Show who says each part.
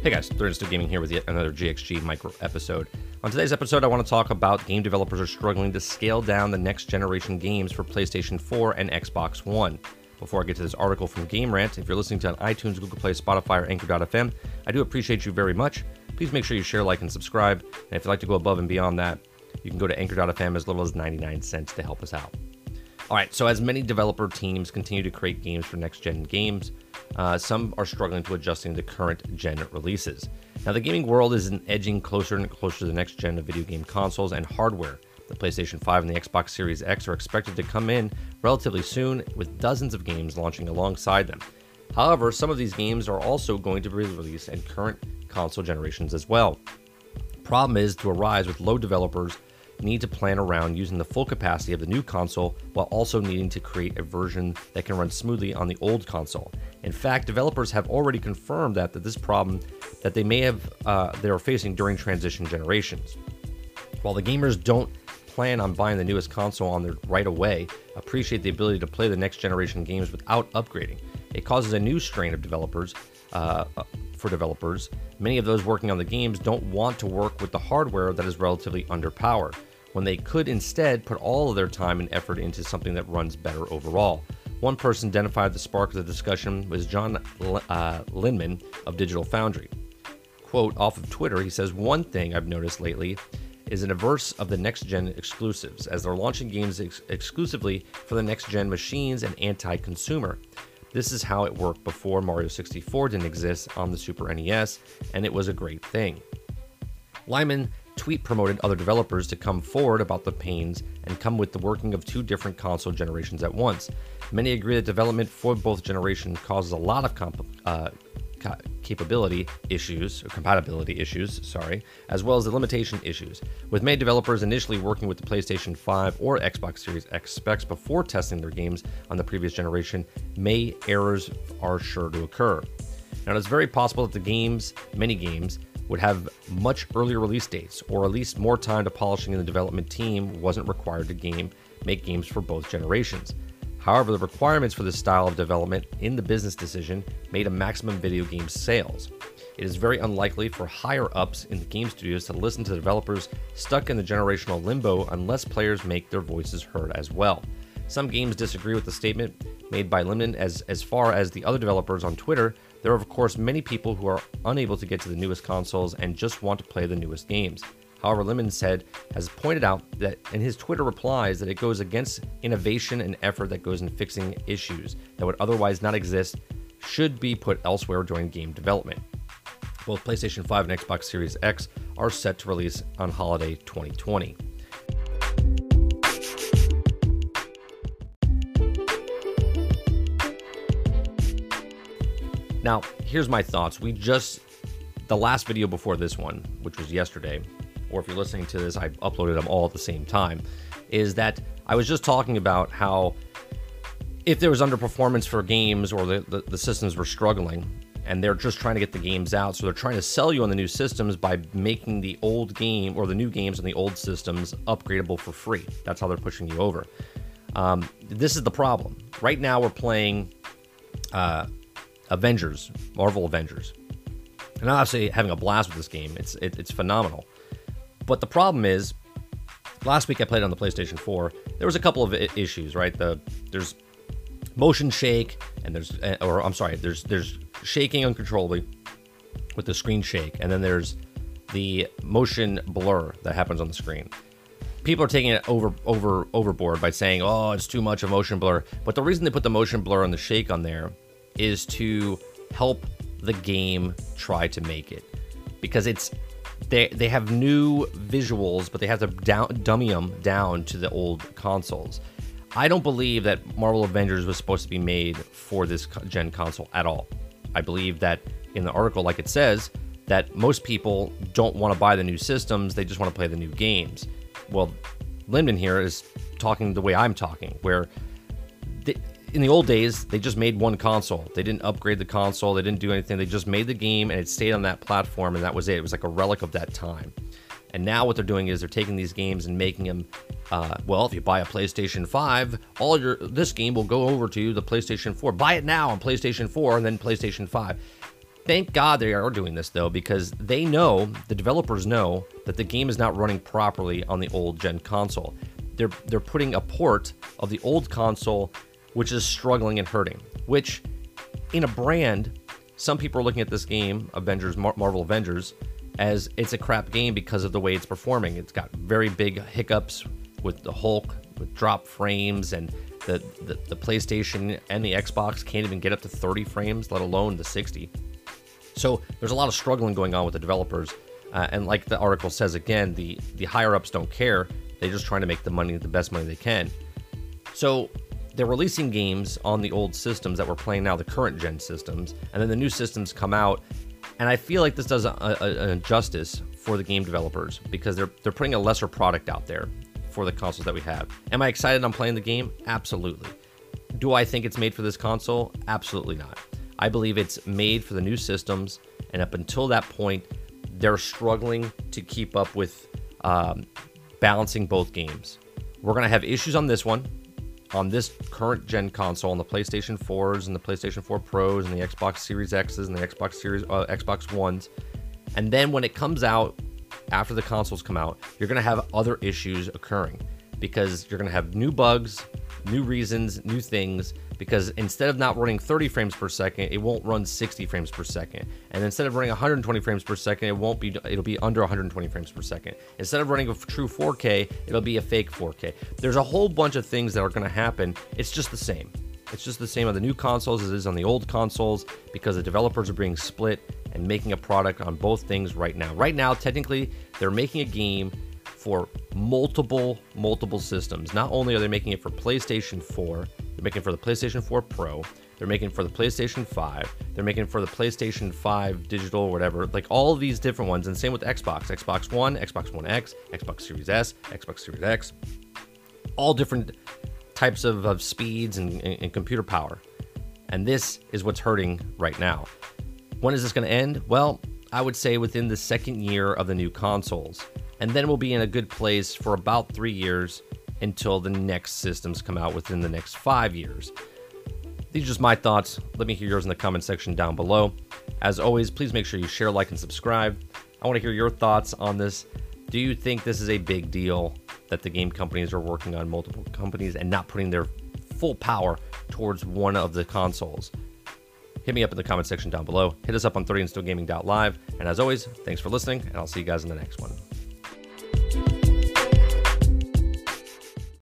Speaker 1: Hey guys, 30 and Still Gaming here with yet another GXG micro episode. On today's episode, I want to talk about game developers are struggling to scale down the next generation games for PlayStation 4 and Xbox One. Before I get to this article from Game Rant, if you're listening to on iTunes, Google Play, Spotify, or Anchor.fm, I do appreciate you very much. Please make sure you share, like, and subscribe. And if you'd like to go above and beyond that, you can go to Anchor.fm as little as 99 cents to help us out. All right, so as many developer teams continue to create games for next gen games, uh, some are struggling to adjusting to current gen releases. Now, the gaming world is edging closer and closer to the next gen of video game consoles and hardware. The PlayStation 5 and the Xbox Series X are expected to come in relatively soon, with dozens of games launching alongside them. However, some of these games are also going to be released in current console generations as well. Problem is to arise with low developers need to plan around using the full capacity of the new console while also needing to create a version that can run smoothly on the old console. In fact, developers have already confirmed that, that this problem that they may have uh, they are facing during transition generations. While the gamers don't plan on buying the newest console on their right away, appreciate the ability to play the next generation games without upgrading. It causes a new strain of developers uh, for developers. Many of those working on the games don't want to work with the hardware that is relatively underpowered when they could instead put all of their time and effort into something that runs better overall. One person identified the spark of the discussion was John uh, Linneman of Digital Foundry. Quote off of Twitter, he says, One thing I've noticed lately is an averse of the next gen exclusives, as they're launching games ex- exclusively for the next gen machines and anti consumer. This is how it worked before Mario 64 didn't exist on the Super NES, and it was a great thing. Lyman tweet promoted other developers to come forward about the pains and come with the working of two different console generations at once. Many agree that development for both generations causes a lot of comp- uh, capability issues or compatibility issues, sorry, as well as the limitation issues. With many developers initially working with the PlayStation 5 or Xbox Series X specs before testing their games on the previous generation, may errors are sure to occur. Now, it's very possible that the games, many games, would have much earlier release dates, or at least more time to polishing in the development team wasn't required to game make games for both generations. However, the requirements for this style of development in the business decision made a maximum video game sales. It is very unlikely for higher ups in the game studios to listen to developers stuck in the generational limbo unless players make their voices heard as well. Some games disagree with the statement made by Limon as, as far as the other developers on Twitter there are, of course, many people who are unable to get to the newest consoles and just want to play the newest games. However, Lemon said has pointed out that in his Twitter replies that it goes against innovation and effort that goes in fixing issues that would otherwise not exist should be put elsewhere during game development. Both PlayStation 5 and Xbox Series X are set to release on holiday 2020. Now, here's my thoughts. We just, the last video before this one, which was yesterday, or if you're listening to this, I uploaded them all at the same time, is that I was just talking about how if there was underperformance for games or the, the, the, systems were struggling and they're just trying to get the games out, so they're trying to sell you on the new systems by making the old game or the new games on the old systems upgradable for free. That's how they're pushing you over. Um, this is the problem. Right now, we're playing uh, Avengers, Marvel Avengers. And I'm obviously having a blast with this game. It's it, it's phenomenal. But the problem is, last week I played on the PlayStation 4. There was a couple of issues, right? The there's motion shake, and there's eh, or I'm sorry, there's there's shaking uncontrollably with the screen shake, and then there's the motion blur that happens on the screen. People are taking it over over overboard by saying, "Oh, it's too much of motion blur." But the reason they put the motion blur and the shake on there is to help the game try to make it because it's they they have new visuals, but they have to down, dummy them down to the old consoles. I don't believe that Marvel Avengers was supposed to be made for this gen console at all. I believe that in the article, like it says, that most people don't want to buy the new systems; they just want to play the new games. Well, Linden here is talking the way I'm talking, where in the old days, they just made one console. They didn't upgrade the console. They didn't do anything. They just made the game and it stayed on that platform, and that was it. It was like a relic of that time. And now what they're doing is they're taking these games and making them. Uh, well, if you buy a PlayStation 5, all your this game will go over to the PlayStation 4. Buy it now on PlayStation 4 and then PlayStation 5. Thank God they are doing this though, because they know, the developers know, that the game is not running properly on the old gen console. They're they're putting a port of the old console, which is struggling and hurting. Which, in a brand, some people are looking at this game, Avengers, Mar- Marvel Avengers, as it's a crap game because of the way it's performing. It's got very big hiccups with the Hulk, with drop frames, and the, the, the PlayStation and the Xbox can't even get up to 30 frames, let alone the 60. So there's a lot of struggling going on with the developers. Uh, and like the article says again, the, the higher ups don't care. They're just trying to make the money, the best money they can. So they're releasing games on the old systems that we're playing now, the current gen systems, and then the new systems come out. And I feel like this does a, a, an injustice for the game developers because they're they're putting a lesser product out there for the consoles that we have. Am I excited on playing the game? Absolutely. Do I think it's made for this console? Absolutely not. I believe it's made for the new systems, and up until that point, they're struggling to keep up with um, balancing both games. We're going to have issues on this one, on this current gen console, on the PlayStation 4s and the PlayStation 4 Pros and the Xbox Series X's and the Xbox Series uh, Xbox Ones. And then when it comes out, after the consoles come out, you're going to have other issues occurring because you're going to have new bugs, new reasons, new things. Because instead of not running 30 frames per second, it won't run 60 frames per second. And instead of running 120 frames per second, it won't be. It'll be under 120 frames per second. Instead of running a true 4K, it'll be a fake 4K. There's a whole bunch of things that are going to happen. It's just the same. It's just the same on the new consoles as it is on the old consoles because the developers are being split and making a product on both things right now. Right now, technically, they're making a game for multiple, multiple systems. Not only are they making it for PlayStation 4, they're making it for the PlayStation 4 Pro, they're making for the PlayStation 5, they're making for the PlayStation 5 digital or whatever, like all these different ones. And same with Xbox Xbox One, Xbox One X, Xbox Series S, Xbox Series X, all different types of, of speeds and, and, and computer power. And this is what's hurting right now. When is this going to end? Well, I would say within the second year of the new consoles. And then we'll be in a good place for about three years until the next systems come out within the next five years. These are just my thoughts. Let me hear yours in the comment section down below. As always, please make sure you share, like, and subscribe. I want to hear your thoughts on this. Do you think this is a big deal that the game companies are working on multiple companies and not putting their full power towards one of the consoles? Hit me up in the comment section down below. Hit us up on 30andstillgaming.live. And as always, thanks for listening, and I'll see you guys in the next one.